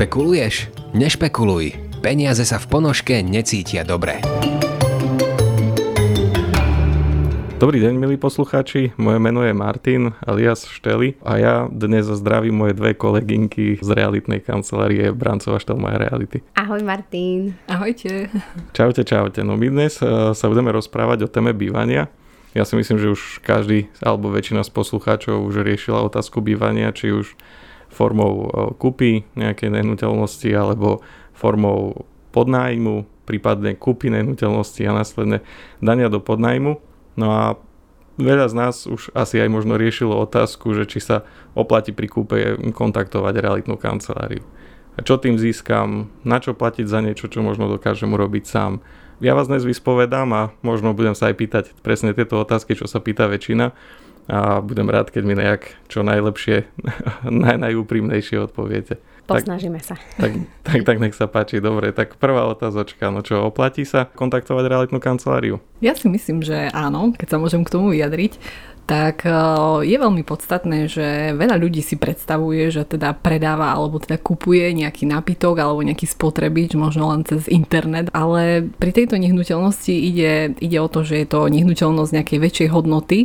Špekuluješ? Nešpekuluj. Peniaze sa v ponožke necítia dobre. Dobrý deň, milí poslucháči. Moje meno je Martin alias Šteli a ja dnes zdravím moje dve kolegynky z realitnej kancelárie Brancova Štelmaja Reality. Ahoj Martin. Ahojte. Čaute, čaute. No my dnes eh, sa budeme rozprávať o téme bývania. Ja si myslím, že už každý alebo väčšina z poslucháčov už riešila otázku bývania, či už formou eh, kúpy nejakej nehnuteľnosti alebo formou podnájmu, prípadne kúpy nehnuteľnosti a následne dania do podnájmu. No a veľa z nás už asi aj možno riešilo otázku, že či sa oplatí pri kúpe kontaktovať realitnú kanceláriu. A čo tým získam, na čo platiť za niečo, čo možno dokážem urobiť sám. Ja vás dnes vyspovedám a možno budem sa aj pýtať presne tieto otázky, čo sa pýta väčšina a budem rád, keď mi nejak čo najlepšie, naj, najúprimnejšie odpoviete. Posnažíme tak, sa. Tak, tak, tak nech sa páči. Dobre, tak prvá otázočka. No čo, oplatí sa kontaktovať realitnú kanceláriu? Ja si myslím, že áno, keď sa môžem k tomu vyjadriť tak eh, je veľmi podstatné, že veľa ľudí si predstavuje, že teda predáva alebo teda kupuje nejaký nápitok alebo nejaký spotrebič, možno len cez internet, ale pri tejto nehnuteľnosti ide, ide o to, že je to nehnuteľnosť nejakej väčšej hodnoty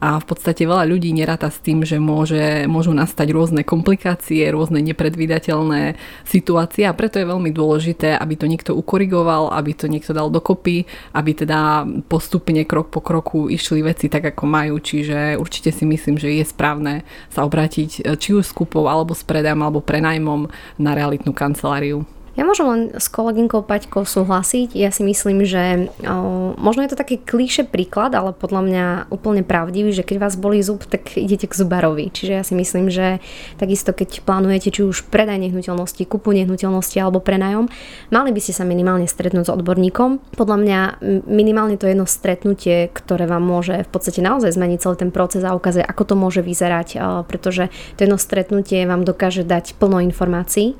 a v podstate veľa ľudí neráta s tým, že môže, môžu nastať rôzne komplikácie, rôzne nepredvídateľné situácie a preto je veľmi dôležité, aby to niekto ukorigoval, aby to niekto dal dokopy, aby teda postupne krok po kroku išli veci tak, ako majú, čiže Čiže určite si myslím, že je správne sa obrátiť e, či už s kúpou alebo s predajom alebo prenajmom na realitnú kanceláriu. Ja môžem len s kolegynkou Paťkou súhlasiť. Ja si myslím, že o, možno je to taký klíše príklad, ale podľa mňa úplne pravdivý, že keď vás bolí zub, tak idete k zubarovi. Čiže ja si myslím, že takisto keď plánujete či už predaj nehnuteľnosti, kúpu nehnuteľnosti alebo prenajom, mali by ste sa minimálne stretnúť s odborníkom. Podľa mňa minimálne to jedno stretnutie, ktoré vám môže v podstate naozaj zmeniť celý ten proces a ukázať, ako to môže vyzerať, pretože to jedno stretnutie vám dokáže dať plno informácií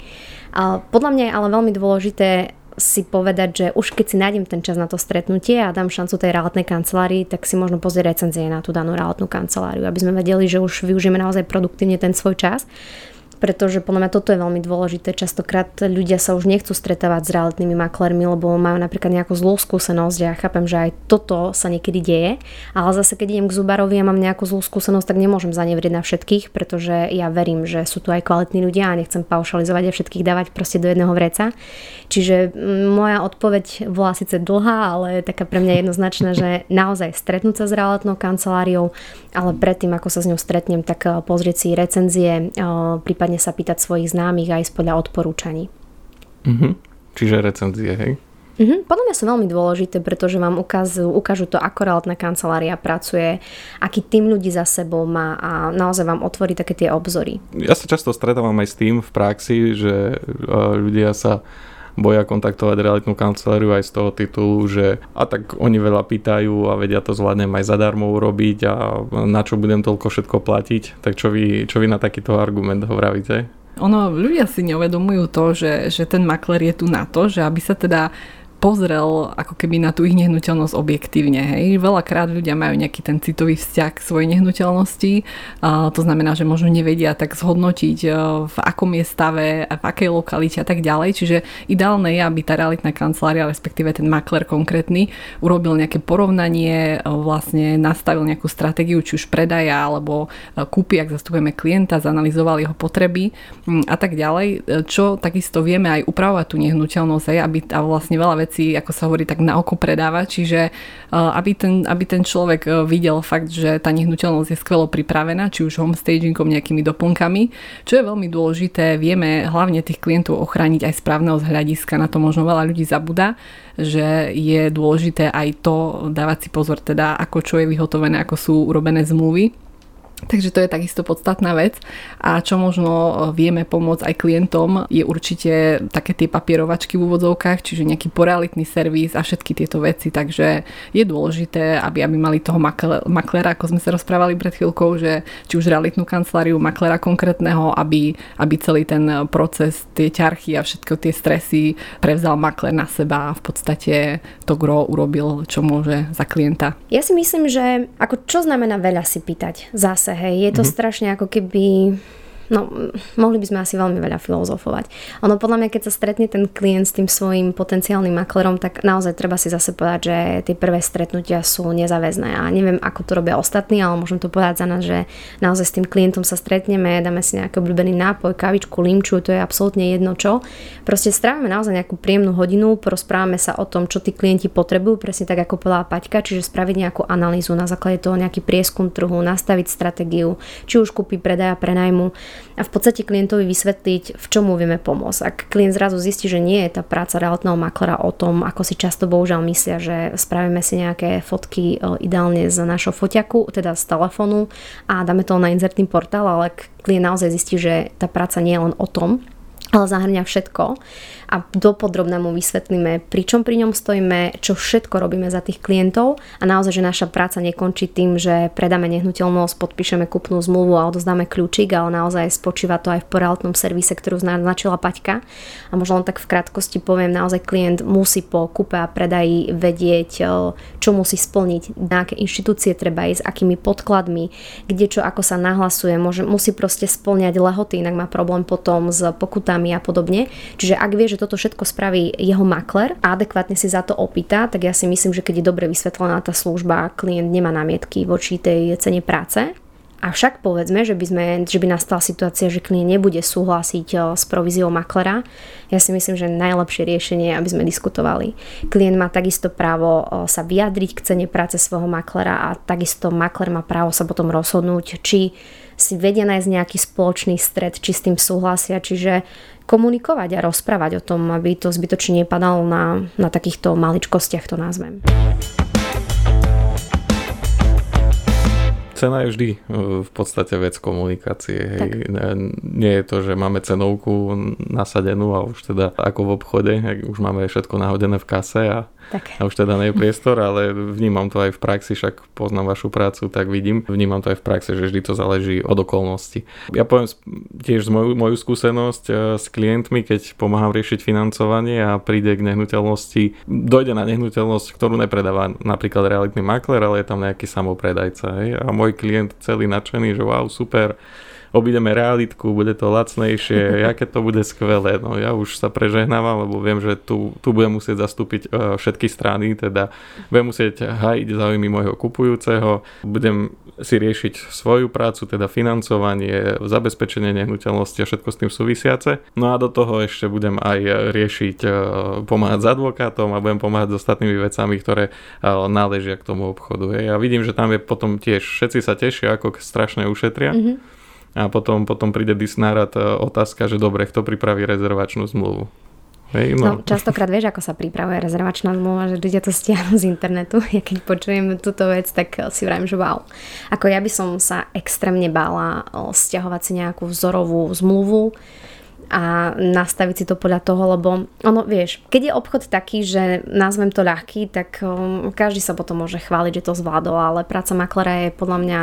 a podľa mňa je ale veľmi dôležité si povedať, že už keď si nájdem ten čas na to stretnutie a dám šancu tej realitnej kancelárii, tak si možno pozrieť recenzie na tú danú realitnú kanceláriu, aby sme vedeli, že už využijeme naozaj produktívne ten svoj čas pretože podľa mňa toto je veľmi dôležité. Častokrát ľudia sa už nechcú stretávať s realitnými maklermi, lebo majú napríklad nejakú zlú skúsenosť ja chápem, že aj toto sa niekedy deje, ale zase keď idem k zubarovi a mám nejakú zlú skúsenosť, tak nemôžem zanevrieť na všetkých, pretože ja verím, že sú tu aj kvalitní ľudia a nechcem paušalizovať a všetkých dávať proste do jedného vreca. Čiže moja odpoveď bola síce dlhá, ale taká pre mňa jednoznačná, že naozaj stretnúť sa s realitnou kanceláriou, ale predtým, ako sa s ňou stretnem, tak eh, pozrieť si recenzie, eh, prípadne prípadne sa pýtať svojich známych aj podľa odporúčaní. Uh-huh. Čiže recenzie, hej? Uh-huh. Podľa mňa sú veľmi dôležité, pretože vám ukážu, ukážu to, ako realitná kancelária pracuje, aký tým ľudí za sebou má a naozaj vám otvorí také tie obzory. Ja sa často stretávam aj s tým v praxi, že ľudia sa boja kontaktovať realitnú kanceláriu aj z toho titulu, že a tak oni veľa pýtajú a vedia to zvládnem aj zadarmo urobiť a na čo budem toľko všetko platiť. Tak čo vy, čo vy na takýto argument hovoríte? Ono, ľudia si neuvedomujú to, že, že ten makler je tu na to, že aby sa teda pozrel ako keby na tú ich nehnuteľnosť objektívne. Hej. Veľakrát ľudia majú nejaký ten citový vzťah k svojej nehnuteľnosti, a to znamená, že možno nevedia tak zhodnotiť e, v akom je stave, v akej lokalite a tak ďalej. Čiže ideálne je, aby tá realitná kancelária, respektíve ten makler konkrétny, urobil nejaké porovnanie, e, vlastne nastavil nejakú stratégiu, či už predaja alebo e, kúpy, ak zastupujeme klienta, zanalizoval jeho potreby a tak ďalej. Čo takisto vieme aj upravovať tú nehnuteľnosť, aby a vlastne veľa vecí veci, ako sa hovorí, tak na oko predáva, čiže e, aby ten, aby ten človek e, videl fakt, že tá nehnuteľnosť je skvelo pripravená, či už homestagingom, nejakými doplnkami, čo je veľmi dôležité, vieme hlavne tých klientov ochrániť aj správneho hľadiska, na to možno veľa ľudí zabúda, že je dôležité aj to dávať si pozor, teda ako čo je vyhotovené, ako sú urobené zmluvy Takže to je takisto podstatná vec. A čo možno e, vieme pomôcť aj klientom je určite také tie papierovačky v úvodzovkách, čiže nejaký porealitný servis a všetky tieto veci, takže je dôležité, aby, aby mali toho maklera, ako sme sa rozprávali pred chvíľkou, že či už realitnú kanceláriu, maklera konkrétneho, aby, aby celý ten proces, tie ťarchy a všetko tie stresy prevzal makler na seba a v podstate to gro urobil, čo môže za klienta. Ja si myslím, že ako čo znamená veľa si pýtať? Zase zase, hej. Je to mm-hmm. strašne ako keby no, mohli by sme asi veľmi veľa filozofovať. Ono podľa mňa, keď sa stretne ten klient s tým svojim potenciálnym maklerom, tak naozaj treba si zase povedať, že tie prvé stretnutia sú nezáväzné a neviem, ako to robia ostatní, ale môžem to povedať za nás, že naozaj s tým klientom sa stretneme, dáme si nejaký obľúbený nápoj, kavičku, limču, to je absolútne jedno čo. Proste strávime naozaj nejakú príjemnú hodinu, porozprávame sa o tom, čo tí klienti potrebujú, presne tak ako povedala Paťka, čiže spraviť nejakú analýzu, na základe toho nejaký prieskum trhu, nastaviť stratégiu, či už kúpi, predaja, prenajmu a v podstate klientovi vysvetliť, v čom mu vieme pomôcť. Ak klient zrazu zistí, že nie je tá práca realitného maklera o tom, ako si často bohužiaľ myslia, že spravíme si nejaké fotky e, ideálne z našho foťaku, teda z telefónu a dáme to na inzertný portál, ale klient naozaj zistí, že tá práca nie je len o tom, ale zahrňa všetko a dopodrobne mu vysvetlíme, pričom pri ňom stojíme, čo všetko robíme za tých klientov a naozaj, že naša práca nekončí tým, že predáme nehnuteľnosť, podpíšeme kupnú zmluvu a odozdáme kľúčik, ale naozaj spočíva to aj v porealitnom servise, ktorú naznačila Paťka. A možno len tak v krátkosti poviem, naozaj klient musí po kúpe a predaji vedieť, e, čo musí splniť, na aké inštitúcie treba ísť, akými podkladmi, kde čo ako sa nahlasuje, môže, musí proste splňať lehoty, inak má problém potom s pokutami a podobne. Čiže ak vie, že toto všetko spraví jeho makler a adekvátne si za to opýta, tak ja si myslím, že keď je dobre vysvetlená tá služba, klient nemá námietky voči tej cene práce. Avšak povedzme, že by, sme, že by nastala situácia, že klient nebude súhlasiť eh, s províziou maklera. Ja si myslím, že najlepšie riešenie je, aby sme diskutovali. Klient má takisto právo eh, sa vyjadriť k cene práce svojho maklera a takisto makler má právo sa potom rozhodnúť, či si vedia nájsť nejaký spoločný stred, či s tým súhlasia. Čiže komunikovať a rozprávať o tom, aby to zbytočne nepadalo na, na takýchto maličkostiach, to nazvem. Cena je vždy e, v podstate vec komunikácie. Hej. Nie je to, že máme cenovku nasadenú a už teda ako v obchode, už máme všetko nahodené v kase a tak. A už teda nie je priestor, ale vnímam to aj v praxi, však poznám vašu prácu, tak vidím. Vnímam to aj v praxi, že vždy to záleží od okolností. Ja poviem tiež moju, moju skúsenosť e, s klientmi, keď pomáham riešiť financovanie a príde k nehnuteľnosti, dojde na nehnuteľnosť, ktorú nepredáva napríklad realitný makler, ale je tam nejaký samopredajca. Hej? A môj klient celý nadšený, že wow, super, obídeme realitku, bude to lacnejšie, aké to bude skvelé. No ja už sa prežehnávam, lebo viem, že tu, tu budem musieť zastúpiť uh, všetky strany, teda budem musieť hajiť záujmy môjho kupujúceho, budem si riešiť svoju prácu, teda financovanie, zabezpečenie nehnuteľnosti a všetko s tým súvisiace. No a do toho ešte budem aj riešiť, uh, pomáhať s advokátom a budem pomáhať s ostatnými vecami, ktoré uh, náležia k tomu obchodu. Hej. A vidím, že tam je potom tiež, všetci sa tešia, ako strašne ušetria. Mm-hmm a potom, potom príde disnárad e, otázka, že dobre, kto pripraví rezervačnú zmluvu. Hej, no. no, častokrát vieš, ako sa pripravuje rezervačná zmluva, že ľudia to stiahnu z internetu. Ja keď počujem túto vec, tak si vravím, že wow. Ako ja by som sa extrémne bála stiahovať si nejakú vzorovú zmluvu, a nastaviť si to podľa toho, lebo ono, vieš, keď je obchod taký, že nazvem to ľahký, tak um, každý sa potom môže chváliť, že to zvládol, ale práca maklera je podľa mňa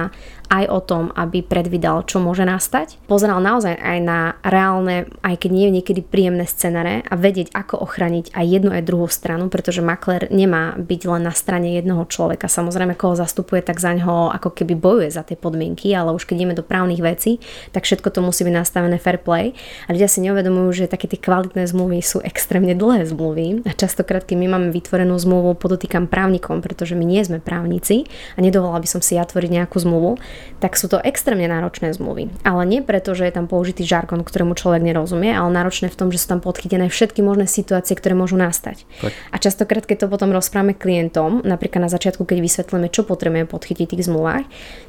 aj o tom, aby predvídal, čo môže nastať. Pozeral naozaj aj na reálne, aj keď nie je niekedy príjemné scenáre a vedieť, ako ochraniť aj jednu aj druhú stranu, pretože makler nemá byť len na strane jednoho človeka. Samozrejme, koho zastupuje, tak za ňoho ako keby bojuje za tie podmienky, ale už keď ideme do právnych vecí, tak všetko to musí byť nastavené fair play. A ľudia si neuvedomujú, že také tie kvalitné zmluvy sú extrémne dlhé zmluvy a častokrát, keď my máme vytvorenú zmluvu, podotýkam právnikom, pretože my nie sme právnici a nedovolila by som si ja tvoriť nejakú zmluvu, tak sú to extrémne náročné zmluvy. Ale nie preto, že je tam použitý žargon, ktorému človek nerozumie, ale náročné v tom, že sú tam podchytené všetky možné situácie, ktoré môžu nastať. Tak. A častokrát, keď to potom rozprávame klientom, napríklad na začiatku, keď vysvetlíme, čo potrebujeme podchytiť v tých zmluvách,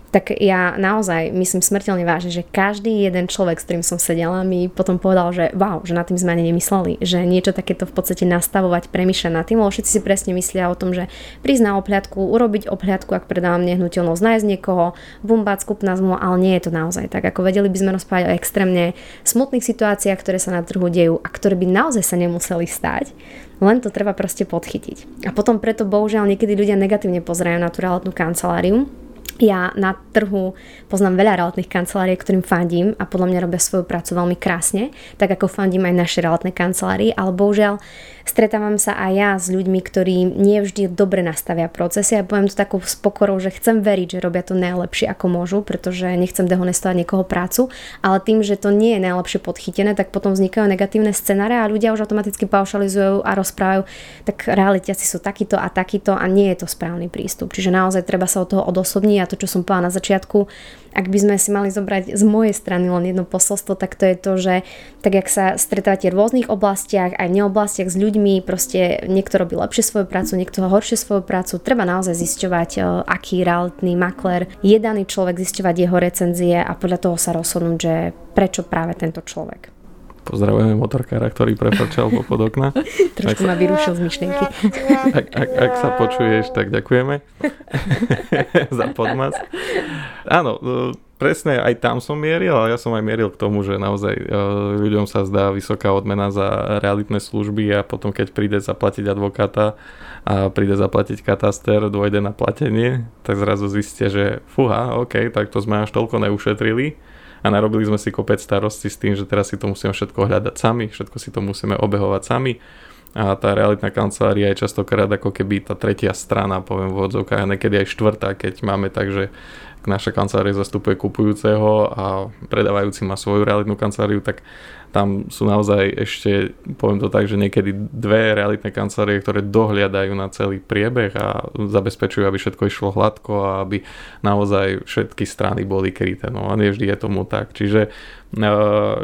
tak ja naozaj myslím smrteľne vážne, že každý jeden človek, s ktorým som sedela, mi potom povedal, že wow, že na tým sme ani nemysleli, že niečo takéto v podstate nastavovať, premýšľať nad tým, lebo všetci si presne myslia o tom, že prísť na obhľadku, urobiť obhľadku, ak predávam nehnuteľnosť, nájsť niekoho, bumbať skupná zmluva, ale nie je to naozaj tak. Ako vedeli by sme rozprávať o extrémne smutných situáciách, ktoré sa na trhu dejú a ktoré by naozaj sa nemuseli stať, len to treba proste podchytiť. A potom preto bohužiaľ niekedy ľudia negatívne pozerajú na tú realitnú kanceláriu, Ja na trhu poznám veľa realitných kancelárií, ktorým fandím a podľa mňa robia svoju prácu veľmi krásne, tak ako fandím aj naše realitné kancelárii, ale bohužiaľ stretávam sa aj ja s ľuďmi, ktorí nie vždy dobre nastavia procesy a poviem to takou spokorou, že chcem veriť, že robia to najlepšie ako môžu, pretože nechcem dehonestovať niekoho prácu, ale tým, že to nie je najlepšie podchytené, tak potom vznikajú negatívne scenáre a ľudia už automaticky paušalizujú a rozprávajú, tak realitiaci sú takýto a takýto a nie je to správny prístup. Čiže naozaj treba sa od toho odosobniť a to, čo som povedala na začiatku, ak by sme si mali zobrať z mojej strany len jedno posolstvo, tak to je to, že tak jak sa stretávate v rôznych oblastiach, aj neoblastiach s ľuďmi, proste niekto robí lepšie svoju prácu, niekto horšie svoju prácu, treba naozaj zisťovať, e, aký realitný makler je daný človek, zisťovať jeho recenzie a podľa toho sa rozhodnúť, že prečo práve tento človek. Pozdravujeme motorkára, ktorý prepačal po pod okna. Trošku ma vyrušil z myšlienky. Ak, ak, ak sa počuješ, tak ďakujeme za podmas. Áno, e, presne aj tam som mieril, ale ja som aj mieril k tomu, že naozaj e, ľuďom sa zdá vysoká odmena za realitné služby a potom keď príde zaplatiť advokáta a príde zaplatiť kataster, dôjde na platenie, tak zrazu zistia, že fúha, ok, tak to sme až toľko neušetrili a narobili sme si kopec starosti s tým, že teraz si to musíme všetko hľadať sami, všetko si to musíme obehovať sami. A tá realitná kancelária je častokrát ako keby tá tretia strana, poviem v odzovkách, a niekedy aj štvrtá, keď máme tak, že naša kancelária zastupuje kupujúceho a predávajúci má svoju realitnú kanceláriu, tak tam sú naozaj ešte, poviem to tak, že niekedy dve realitné kancelárie, ktoré dohliadajú na celý priebeh a zabezpečujú, aby všetko išlo hladko a aby naozaj všetky strany boli kryté. No a nie vždy je tomu tak. Čiže, e,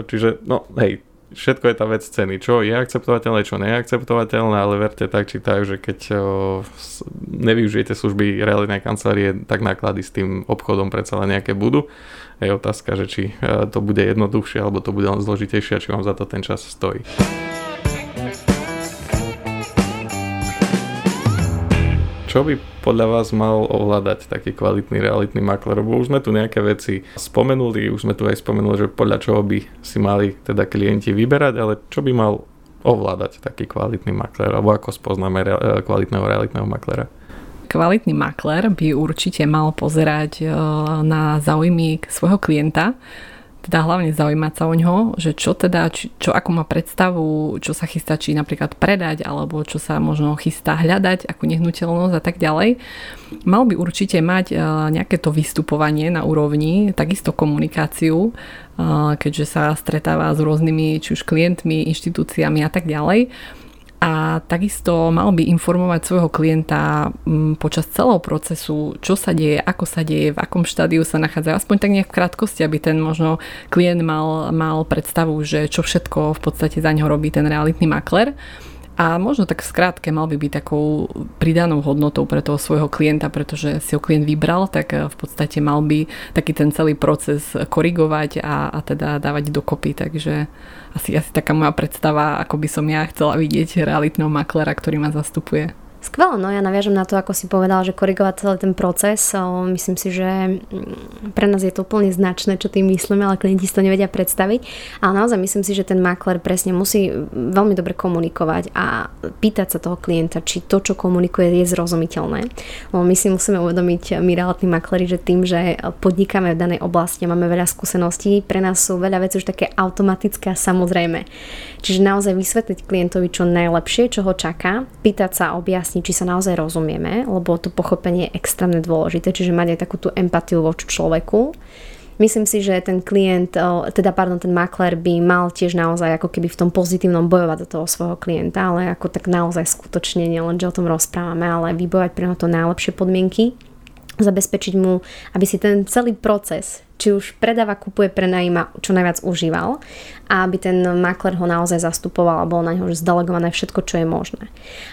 čiže no hej, všetko je tá vec ceny. Čo je akceptovateľné, čo nie je akceptovateľné, ale verte tak či tak, že keď o, nevyužijete služby realitnej kancelárie, tak náklady s tým obchodom predsa len nejaké budú. Je otázka, že či to bude jednoduchšie, alebo to bude len zložitejšie či vám za to ten čas stojí. Čo by podľa vás mal ovládať taký kvalitný realitný makler? Lebo už sme tu nejaké veci spomenuli, už sme tu aj spomenuli, že podľa čoho by si mali teda klienti vyberať, ale čo by mal ovládať taký kvalitný makler? Alebo ako spoznáme re- kvalitného realitného maklera? Kvalitný makler by určite mal pozerať e, na záujmy svojho klienta, teda hlavne zaujímať sa o ňoho, že čo teda, či, čo ako má predstavu, čo sa chystá, či napríklad predať, alebo čo sa možno chystá hľadať, ako nehnuteľnosť a tak ďalej. Mal by určite mať uh, nejaké to vystupovanie na úrovni, takisto komunikáciu, uh, keďže sa stretáva s rôznymi či už klientmi, inštitúciami a tak ďalej a takisto mal by informovať svojho klienta mm, počas celého procesu, čo sa deje, ako sa deje, v akom štádiu sa nachádza, aspoň tak nejak v krátkosti, aby ten možno klient mal, mal predstavu, že čo všetko v podstate za neho robí ten realitný makler. A možno tak v skrátke mal by byť takou pridanou hodnotou pre toho svojho klienta, pretože si ho klient vybral, tak v podstate mal by taký ten celý proces korigovať a, a teda dávať dokopy. Takže asi, asi taká moja predstava, ako by som ja chcela vidieť realitného maklera, ktorý ma zastupuje. Skvelé, no ja naviažem na to, ako si povedal, že korigovať celý ten proces. Myslím si, že mm, pre nás je to úplne značné, čo tým myslíme, ale klienti si to nevedia predstaviť. Ale naozaj myslím si, že ten makler presne musí veľmi dobre komunikovať a pýtať sa toho klienta, či to, čo komunikuje, je zrozumiteľné. Lebo my si musíme uvedomiť, my realitní makleri, že tým, že podnikáme v danej oblasti a máme veľa skúseností, pre nás sú veľa vecí už také automatické a samozrejme. Čiže naozaj vysvetliť klientovi čo najlepšie, čo ho čaká, pýtať sa, objasniť vyjasniť, či sa naozaj rozumieme, lebo to pochopenie je extrémne dôležité, čiže mať aj takú tú empatiu voči človeku. Myslím si, že ten klient, teda pardon, ten makler by mal tiež naozaj ako keby v tom pozitívnom bojovať do toho svojho klienta, ale ako tak naozaj skutočne, nielen, že o tom rozprávame, ale vybojať pre to najlepšie podmienky zabezpečiť mu, aby si ten celý proces, či už predáva, kupuje, prenajíma, čo najviac užíval a aby ten makler ho naozaj zastupoval a bolo na neho zdelegované všetko, čo je možné.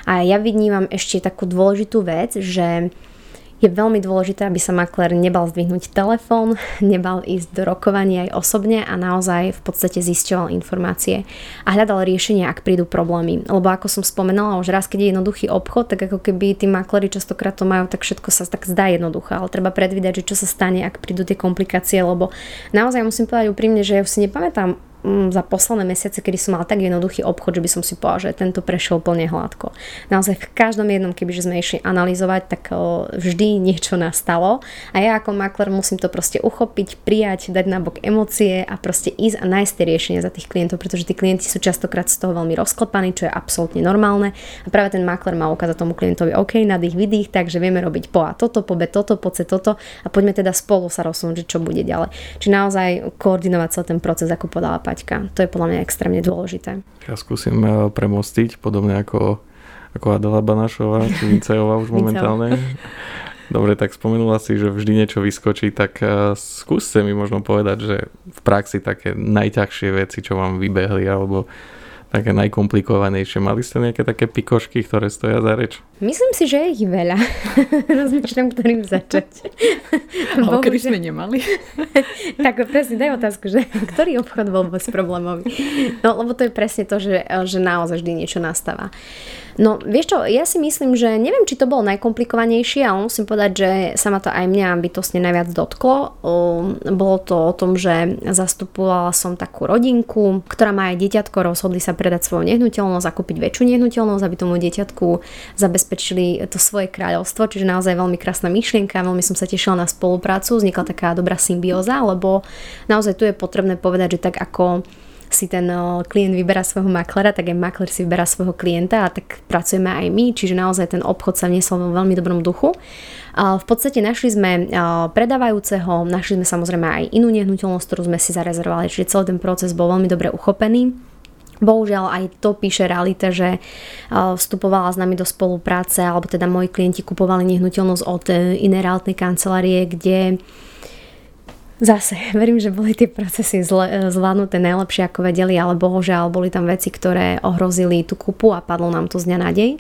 A ja vnímam ešte takú dôležitú vec, že je veľmi dôležité, aby sa makler nebal zdvihnúť telefón, nebal ísť do rokovania aj osobne a naozaj v podstate zisťoval informácie a hľadal riešenia, ak prídu problémy. Lebo ako som spomenala, už raz, keď je jednoduchý obchod, tak ako keby tí makleri častokrát to majú, tak všetko sa tak zdá jednoduché, ale treba predvídať, že čo sa stane, ak prídu tie komplikácie, lebo naozaj musím povedať úprimne, že ja už si nepamätám za posledné mesiace, kedy som mala tak jednoduchý obchod, že by som si povedala, že tento prešiel plne hladko. Naozaj v každom jednom, keby sme išli analyzovať, tak vždy niečo nastalo a ja ako makler musím to proste uchopiť, prijať, dať na bok emócie a proste ísť a nájsť tie riešenia za tých klientov, pretože tí klienti sú častokrát z toho veľmi rozklepaní, čo je absolútne normálne a práve ten makler má ukázať tomu klientovi, OK, nadých, vydých, takže vieme robiť po a toto, po B toto, po C toto a poďme teda spolu sa rozsunúť, čo bude ďalej. Či naozaj koordinovať celý ten proces, ako podala Paťka. To je podľa mňa extrémne dôležité. Ja skúsim eh, premostiť, podobne ako, ako Adela Banašová, či Micejová už momentálne. Dobre, tak spomenula si, že vždy niečo vyskočí, tak uh, skúste mi možno povedať, že v praxi také najťažšie veci, čo vám vybehli, alebo také najkomplikovanejšie. Mali ste nejaké také pikošky, ktoré stoja za reč? Myslím si, že je ich veľa. Rozmýšľam, ktorým začať. Ale kedy sme nemali. tak presne, daj otázku, že ktorý obchod bol bez problémov? No, lebo to je presne to, že, že naozaj vždy niečo nastáva. No, vieš čo, ja si myslím, že neviem, či to bolo najkomplikovanejšie, ale musím povedať, že sa ma to aj mňa bytostne najviac dotklo. Bolo to o tom, že zastupovala som takú rodinku, ktorá má aj dieťatko, rozhodli sa predať svoju nehnuteľnosť a kúpiť väčšiu nehnuteľnosť, aby tomu dieťatku zabezpečili to svoje kráľovstvo, čiže naozaj veľmi krásna myšlienka, veľmi som sa tešila na spoluprácu, vznikla taká dobrá symbióza, lebo naozaj tu je potrebné povedať, že tak ako si ten klient vyberá svojho maklera, tak aj makler si vyberá svojho klienta a tak pracujeme aj my, čiže naozaj ten obchod sa vniesol vo veľmi dobrom duchu. V podstate našli sme predávajúceho, našli sme samozrejme aj inú nehnuteľnosť, ktorú sme si zarezervovali, čiže celý ten proces bol veľmi dobre uchopený. Bohužiaľ aj to píše realita, že vstupovala s nami do spolupráce, alebo teda moji klienti kupovali nehnuteľnosť od inej realitnej kancelárie, kde Zase, verím, že boli tie procesy e, zvládnuté najlepšie ako vedeli, ale bohužiaľ boli tam veci, ktoré ohrozili tú kupu a padlo nám to z dňa na deň.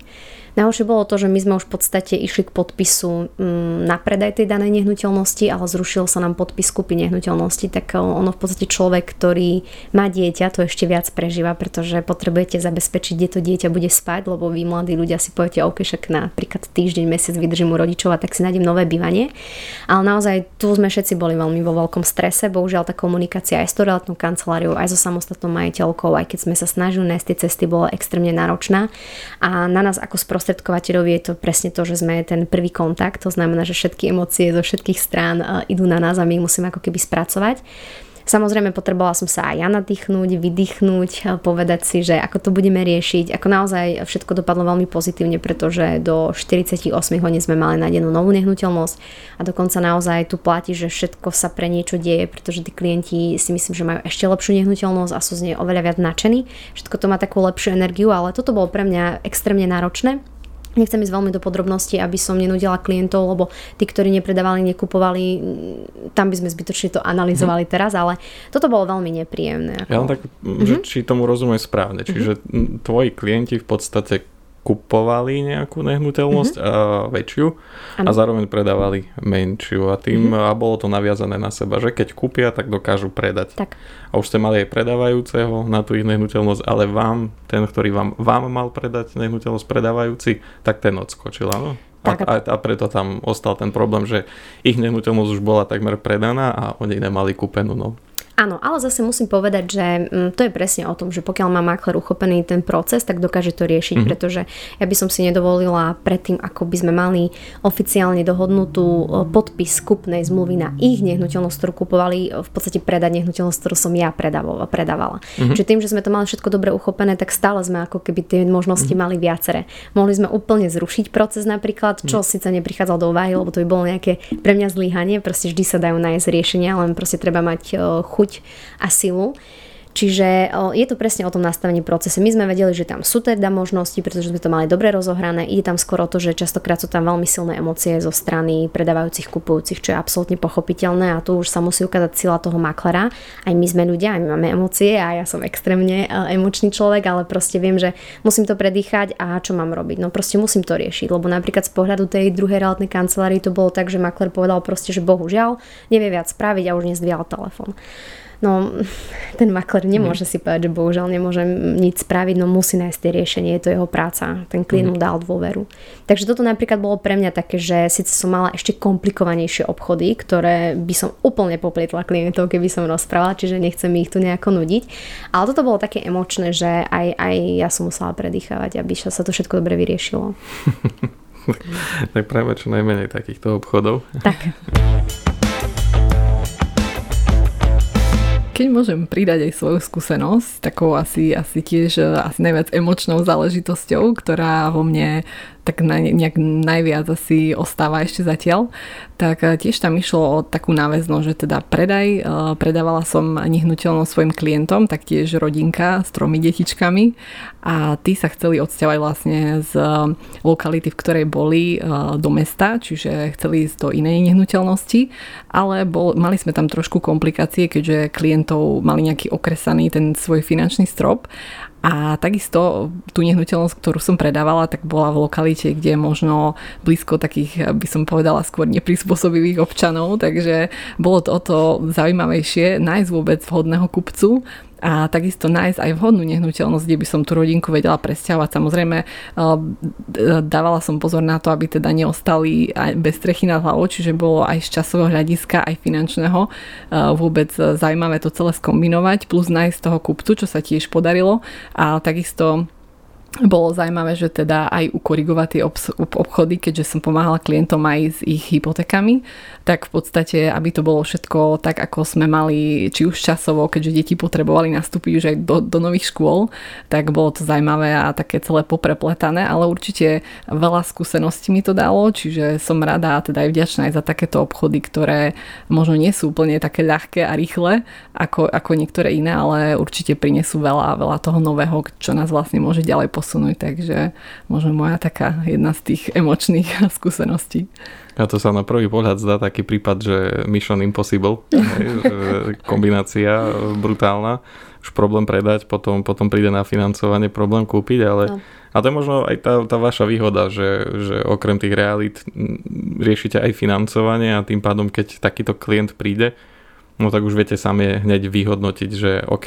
Najhoršie bolo to, že my sme už v podstate išli k podpisu mm, na predaj tej danej nehnuteľnosti, ale zrušil sa nám podpis kúpy nehnuteľnosti, tak e, ono v podstate človek, ktorý má dieťa, to ešte viac prežíva, pretože potrebujete zabezpečiť, kde to dieťa bude spať, lebo vy mladí ľudia si poviete, OK, však napríklad týždeň, mesiac vydržím u rodičov a tak si nájdem nové bývanie. Ale naozaj tu sme všetci boli veľmi vo veľkom strese, bohužiaľ tá komunikácia aj s torelatnou kanceláriou, aj so samostatnou majiteľkou, aj keď sme sa snažili nájsť tie cesty, bola extrémne náročná a na nás ako sprostredkovateľov je to presne to, že sme ten prvý kontakt, to znamená, že všetky emócie zo všetkých strán e, idú na nás a my ich musíme ako keby spracovať. Samozrejme potrebovala som sa aj ja nadýchnuť, vydýchnuť, povedať si, že ako to budeme riešiť. Ako naozaj všetko dopadlo veľmi pozitívne, pretože do 48 hodín sme mali nájdenú novú nehnuteľnosť a dokonca naozaj tu platí, že všetko sa pre niečo deje, pretože tí klienti si myslím, že majú ešte lepšiu nehnuteľnosť a sú z nej oveľa viac nadšení. Všetko to má takú lepšiu energiu, ale toto bolo pre mňa extrémne náročné Nechcem ísť veľmi do podrobností, aby som nenudila klientov, lebo tí, ktorí nepredávali, nekupovali, tam by sme zbytočne to analyzovali mm. teraz, ale toto bolo veľmi nepríjemné. Ako... Ja len tak, mm-hmm. že či tomu rozumiem správne. Čiže mm-hmm. tvoji klienti v podstate kupovali nejakú nehnuteľnosť mm-hmm. a väčšiu ano. a zároveň predávali menšiu a tým mm-hmm. a bolo to naviazané na seba, že keď kúpia, tak dokážu predať. Tak. A už ste mali aj predávajúceho na tú ich nehnuteľnosť, ale vám, ten, ktorý vám, vám mal predať nehnuteľnosť predávajúci, tak ten odskočil, áno? A, a, a preto tam ostal ten problém, že ich nehnuteľnosť už bola takmer predaná a oni nemali kúpenú. No. Áno, ale zase musím povedať, že mm, to je presne o tom, že pokiaľ má makler uchopený ten proces, tak dokáže to riešiť, mm-hmm. pretože ja by som si nedovolila predtým, ako by sme mali oficiálne dohodnutú e, podpis skupnej zmluvy na ich nehnuteľnosť, ktorú kupovali, v podstate predať nehnuteľnosť, ktorú som ja predávala. predávala. Mm-hmm. Čiže tým, že sme to mali všetko dobre uchopené, tak stále sme ako keby tie možnosti mm-hmm. mali viacere. Mohli sme úplne zrušiť proces napríklad, čo mm-hmm. síce neprichádzal do úvahy, lebo to by bolo nejaké pre mňa zlyhanie, proste vždy sa dajú nájsť riešenia, len proste treba mať e, chuť chuť a silu. Čiže je to presne o tom nastavení procese. My sme vedeli, že tam sú teda možnosti, pretože sme to mali dobre rozohrané. Ide tam skoro o to, že častokrát sú tam veľmi silné emócie zo strany predávajúcich, kupujúcich, čo je absolútne pochopiteľné a tu už sa musí ukázať sila toho maklera. Aj my sme ľudia, aj my máme emócie a ja som extrémne emočný človek, ale proste viem, že musím to predýchať a čo mám robiť. No proste musím to riešiť, lebo napríklad z pohľadu tej druhej realitnej kancelárii to bolo tak, že makler povedal proste, že bohužiaľ nevie viac spraviť a už nezdvíjal telefón. No, ten makler nemôže si povedať, že bohužiaľ nemôžem nič spraviť, no musí nájsť tie riešenie, je to jeho práca. Ten klient mu dal dôveru. Takže toto napríklad bolo pre mňa také, že síce som mala ešte komplikovanejšie obchody, ktoré by som úplne poplietla klientov, keby som rozprávala, čiže nechcem ich tu nejako nudiť. Ale toto bolo také emočné, že aj, aj ja som musela predýchavať, aby sa to všetko dobre vyriešilo. tak práve čo najmenej takýchto obchodov. Tak. Keď môžem pridať aj svoju skúsenosť, takou asi, asi tiež asi najviac emočnou záležitosťou, ktorá vo mne tak na, nejak najviac asi ostáva ešte zatiaľ, tak eh, tiež tam išlo o takú náväznosť, že teda predaj, eh, predávala som nehnuteľnosť svojim klientom, taktiež rodinka s tromi detičkami. A tí sa chceli odsťahovať vlastne z eh, lokality, v ktorej boli do mesta, čiže chceli ísť do inej nehnuteľnosti, ale bol, mali sme tam trošku komplikácie, keďže klientov mali nejaký okresaný ten svoj finančný strop a takisto tú nehnuteľnosť, ktorú som predávala, tak bola v lokalite, kde možno blízko takých, by som povedala, skôr neprispôsobivých občanov, takže bolo to o to zaujímavejšie nájsť vôbec vhodného kupcu a takisto nájsť aj vhodnú nehnuteľnosť, kde by som tú rodinku vedela presťahovať. Samozrejme, eh, dávala som pozor na to, aby teda neostali aj bez strechy nad hlavou, čiže bolo aj z časového hľadiska, aj finančného eh, vôbec zaujímavé to celé skombinovať, plus nájsť toho kupcu, čo sa tiež podarilo. A takisto bolo zaujímavé, že teda aj ukorigovať tie obchody, keďže som pomáhala klientom aj s ich hypotékami, tak v podstate, aby to bolo všetko tak, ako sme mali, či už časovo, keďže deti potrebovali nastúpiť už aj do, do nových škôl, tak bolo to zaujímavé a také celé poprepletané, ale určite veľa skúseností mi to dalo, čiže som rada a teda aj vďačná aj za takéto obchody, ktoré možno nie sú úplne také ľahké a rýchle ako, ako niektoré iné, ale určite prinesú veľa, veľa toho nového, čo nás vlastne môže ďalej posunúť, takže možno moja taká jedna z tých emočných skúseností. A to sa na prvý pohľad zdá taký prípad, že Mission Impossible, kombinácia brutálna, už problém predať, potom, potom príde na financovanie, problém kúpiť, ale no. a to je možno aj tá, tá vaša výhoda, že, že okrem tých realít riešite aj financovanie a tým pádom, keď takýto klient príde, no tak už viete sami hneď vyhodnotiť, že OK,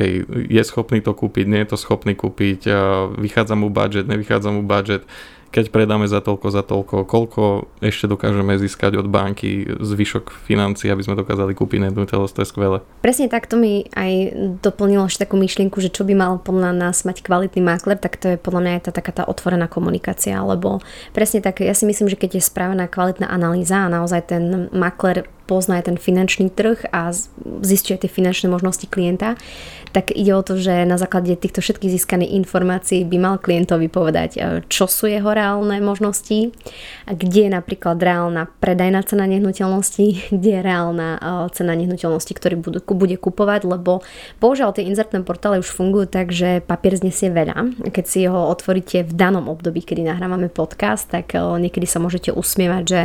je schopný to kúpiť, nie je to schopný kúpiť, vychádza mu budget, nevychádza mu budget, keď predáme za toľko, za toľko, koľko ešte dokážeme získať od banky zvyšok financií, aby sme dokázali kúpiť nehnuteľnosť, to je skvelé. Presne takto mi aj doplnilo ešte takú myšlienku, že čo by mal podľa nás mať kvalitný makler, tak to je podľa mňa aj tá taká tá otvorená komunikácia, lebo presne tak, ja si myslím, že keď je spravená kvalitná analýza a naozaj ten makler pozná ten finančný trh a zistuje tie finančné možnosti klienta, tak ide o to, že na základe týchto všetkých získaných informácií by mal klientovi povedať, e, čo sú jeho reálne možnosti, kde je napríklad reálna predajná cena nehnuteľnosti, kde je reálna e, cena nehnuteľnosti, ktorý bude kupovať, lebo bohužiaľ tie inzertné portály už fungujú tak, že papier znesie veľa. Keď si ho otvoríte v danom období, kedy nahrávame podcast, tak e, niekedy sa môžete usmievať, že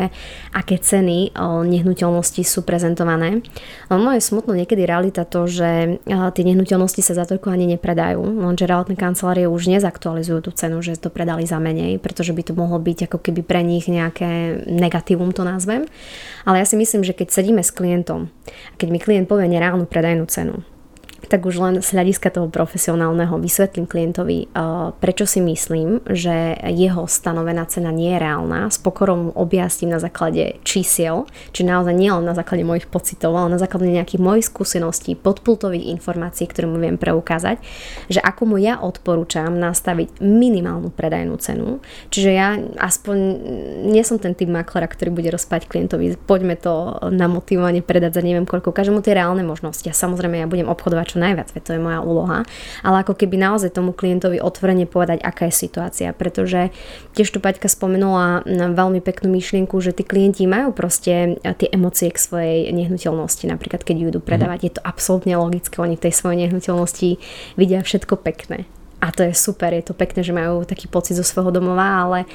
aké ceny nehnuteľnosti nehnuteľnosti sú prezentované. Ono je smutno niekedy realita to, že tie nehnuteľnosti sa za toľko ani nepredajú, lenže realitné kancelárie už nezaktualizujú tú cenu, že to predali za menej, pretože by to mohlo byť ako keby pre nich nejaké negatívum to nazvem. Ale ja si myslím, že keď sedíme s klientom a keď mi klient povie nereálnu predajnú cenu, tak už len z hľadiska toho profesionálneho vysvetlím klientovi, uh, prečo si myslím, že jeho stanovená cena nie je reálna. S pokorom objasním na základe čísiel, či naozaj nie len na základe mojich pocitov, ale na základe nejakých mojich skúseností, podpultových informácií, ktoré mu viem preukázať, že ako mu ja odporúčam nastaviť minimálnu predajnú cenu. Čiže ja aspoň nie som ten typ maklera, ktorý bude rozpať klientovi, poďme to na motivovanie predať za neviem koľko, ukážem mu tie reálne možnosti. A samozrejme ja budem obchodovať čo najviac, to je moja úloha, ale ako keby naozaj tomu klientovi otvorene povedať, aká je situácia, pretože tiež tu Paťka spomenula veľmi peknú myšlienku, že tí klienti majú proste e, tie emócie k svojej nehnuteľnosti, napríklad keď ju idú predávať, mm. je to absolútne logické, oni v tej svojej nehnuteľnosti vidia všetko pekné. A to je super, je to pekné, že majú taký pocit zo svojho domova, ale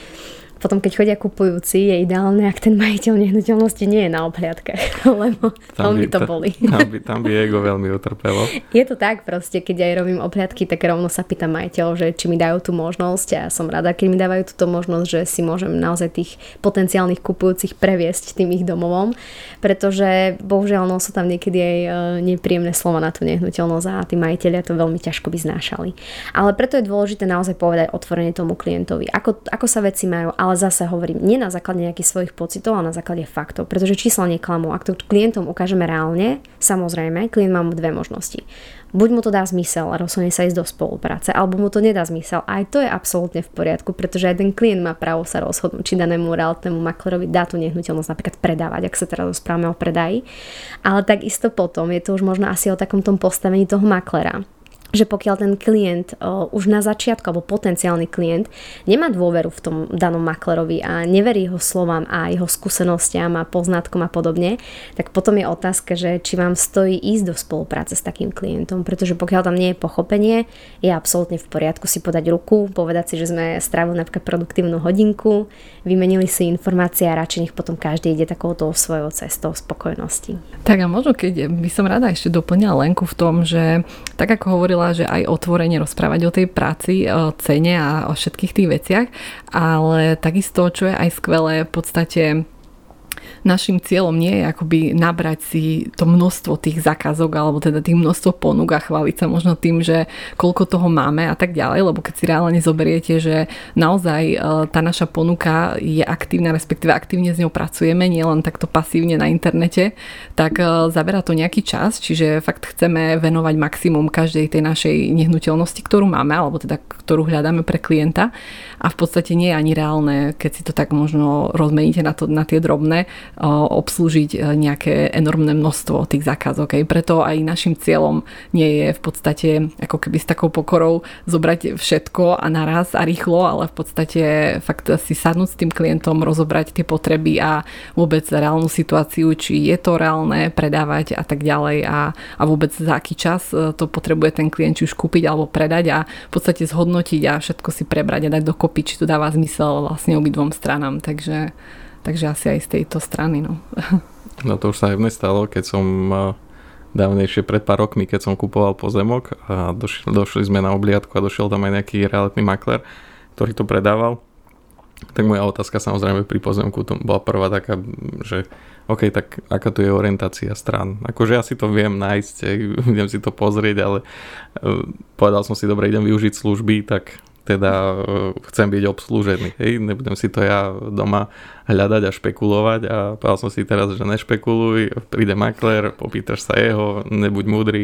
potom keď chodia kupujúci, je ideálne, ak ten majiteľ nehnuteľnosti nie je na obhliadkach, lebo tam veľmi by, to boli. Tam by, tam by ego veľmi utrpelo. Je to tak proste, keď aj robím obhliadky, tak rovno sa pýtam majiteľov, že či mi dajú tú možnosť a som rada, keď mi dávajú túto možnosť, že si môžem naozaj tých potenciálnych kupujúcich previesť tým ich domovom, pretože bohužiaľ no, sú tam niekedy aj e, nepríjemné slova na tú nehnuteľnosť a tí majiteľia to veľmi ťažko by znášali. Ale preto je dôležité naozaj povedať otvorene tomu klientovi, ako, ako sa veci majú, ale zase hovorím, nie na základe nejakých svojich pocitov, ale na základe faktov, pretože čísla neklamú. Ak to klientom ukážeme reálne, samozrejme, klient má dve možnosti. Buď mu to dá zmysel a rozhodne sa ísť do spolupráce, alebo mu to nedá zmysel. Aj to je absolútne v poriadku, pretože aj ten klient má právo sa rozhodnúť, či danému realitnému maklerovi dá tú nehnuteľnosť napríklad predávať, ak sa teraz rozprávame o predaji. Ale takisto potom je to už možno asi o takom tom postavení toho maklera že pokiaľ ten klient o, už na začiatku, alebo potenciálny klient, nemá dôveru v tom danom maklerovi a neverí jeho slovám a jeho skúsenostiam a poznatkom a podobne, tak potom je otázka, že či vám stojí ísť do spolupráce s takým klientom, pretože pokiaľ tam nie je pochopenie, je absolútne v poriadku si podať ruku, povedať si, že sme strávili napríklad produktívnu hodinku, vymenili si informácie a radšej nech potom každý ide takouto svojou cestou spokojnosti. Tak a možno keď by som rada ešte doplnila Lenku v tom, že tak ako hovorila hovorila, že aj otvorene rozprávať o tej práci, o cene a o všetkých tých veciach, ale takisto, čo je aj skvelé, v podstate našim cieľom nie je akoby nabrať si to množstvo tých zákazok alebo teda tých množstvo ponúk a chváliť sa možno tým, že koľko toho máme a tak ďalej, lebo keď si reálne zoberiete, že naozaj e, tá naša ponuka je aktívna, respektíve aktívne s ňou pracujeme, nielen takto pasívne na internete, tak e, zabera to nejaký čas, čiže fakt chceme venovať maximum každej tej našej nehnuteľnosti, ktorú máme, alebo teda ktorú hľadáme pre klienta. A v podstate nie je ani reálne, keď si to tak možno rozmeníte na, to, na tie drobné, obslúžiť e, nejaké enormné množstvo tých zákazok. Hej. Preto aj našim cieľom nie je v podstate ako keby s takou pokorou zobrať všetko a naraz a rýchlo, ale v podstate fakt si sadnúť s tým klientom, rozobrať tie potreby a vôbec reálnu situáciu, či je to reálne predávať a tak ďalej a, a vôbec za aký čas e, to potrebuje ten klient či už kúpiť alebo predať a v podstate zhodnotiť a všetko si prebrať a dať dokopy, či to dáva zmysel vlastne obidvom stranám. Takže Takže asi aj z tejto strany. No, no to už sa aj mne stalo, keď som dávnejšie pred pár rokmi, keď som kupoval pozemok a došli, došli sme na obliadku a došiel tam aj nejaký realitný makler, ktorý to predával. Tak moja otázka samozrejme pri pozemku to bola prvá taká, že OK, tak aká tu je orientácia strán. Akože ja si to viem nájsť, idem si to pozrieť, ale e, povedal som si, dobre, idem využiť služby, tak teda e, chcem byť obslúžený. Hej? Nebudem si to ja doma hľadať a špekulovať a povedal som si teraz, že nešpekuluj, príde makler, popýtaš sa jeho, nebuď múdry,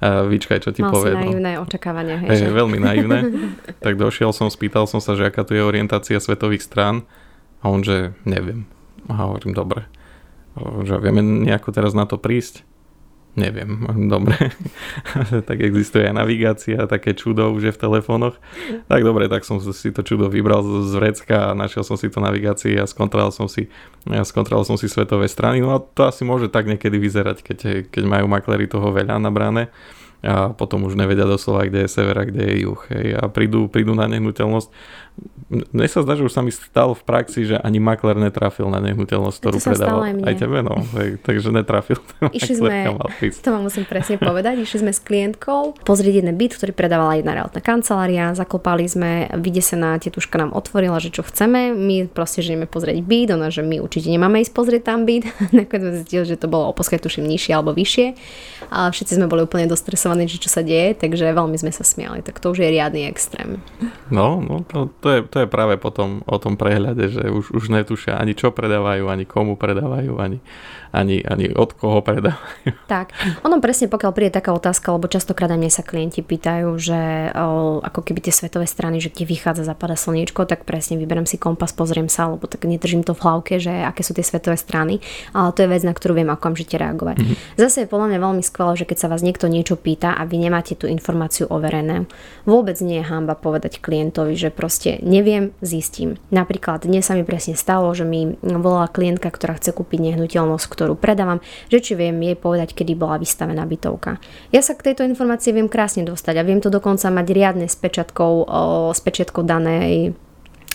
a vyčkaj, čo ti Mal povie. Mal naivné očakávania. Hej, hej, veľmi naivné. tak došiel som, spýtal som sa, že aká tu je orientácia svetových strán a on, že neviem. A hovorím, dobre. Že vieme nejako teraz na to prísť? Neviem, dobre. tak existuje aj navigácia, také čudo už je v telefónoch. Tak dobre, tak som si to čudo vybral z vrecka a našiel som si to navigácii a skontroloval som si, ja skontroloval som si svetové strany. No a to asi môže tak niekedy vyzerať, keď, keď majú maklery toho veľa nabrané a potom už nevedia doslova, kde je sever a kde je juh. Hej. A prídu, prídu na nehnuteľnosť mne sa zdá, že už sa mi stalo v praxi, že ani makler netrafil na nehnuteľnosť, ktorú to predával. Aj, aj tebe, no. Takže netrafil. Išli sme, to vám musím presne povedať, išli sme s klientkou pozrieť jeden byt, ktorý predávala jedna reálna kancelária, zakopali sme, na tietuška nám otvorila, že čo chceme, my proste, že ideme pozrieť byt, ona, že my určite nemáme ísť pozrieť tam byt, nakoniec sme zistili, že to bolo o tuším nižšie alebo vyššie, a všetci sme boli úplne dostresovaní, že čo sa deje, takže veľmi sme sa smiali, tak to už je riadny extrém. No, no to, to, je, to je práve potom o tom prehľade, že už, už netušia ani čo predávajú, ani komu predávajú, ani, ani, ani od koho predávajú. Tak, ono presne pokiaľ príde taká otázka, lebo častokrát aj mne sa klienti pýtajú, že o, ako keby tie svetové strany, že kde vychádza, zapada slniečko, tak presne vyberiem si kompas, pozriem sa, lebo tak nedržím to v hlavke, že aké sú tie svetové strany, ale to je vec, na ktorú viem okamžite reagovať. Mm-hmm. Zase je podľa mňa veľmi skvelé, že keď sa vás niekto niečo pýta a vy nemáte tú informáciu overenú, vôbec nie je hamba povedať klientovi, že proste neviem, zistím. Napríklad dnes sa mi presne stalo, že mi volala klientka, ktorá chce kúpiť nehnuteľnosť, ktorú predávam, že či viem jej povedať, kedy bola vystavená bytovka. Ja sa k tejto informácii viem krásne dostať a viem to dokonca mať riadne s pečiatkou, s pečiatkou danej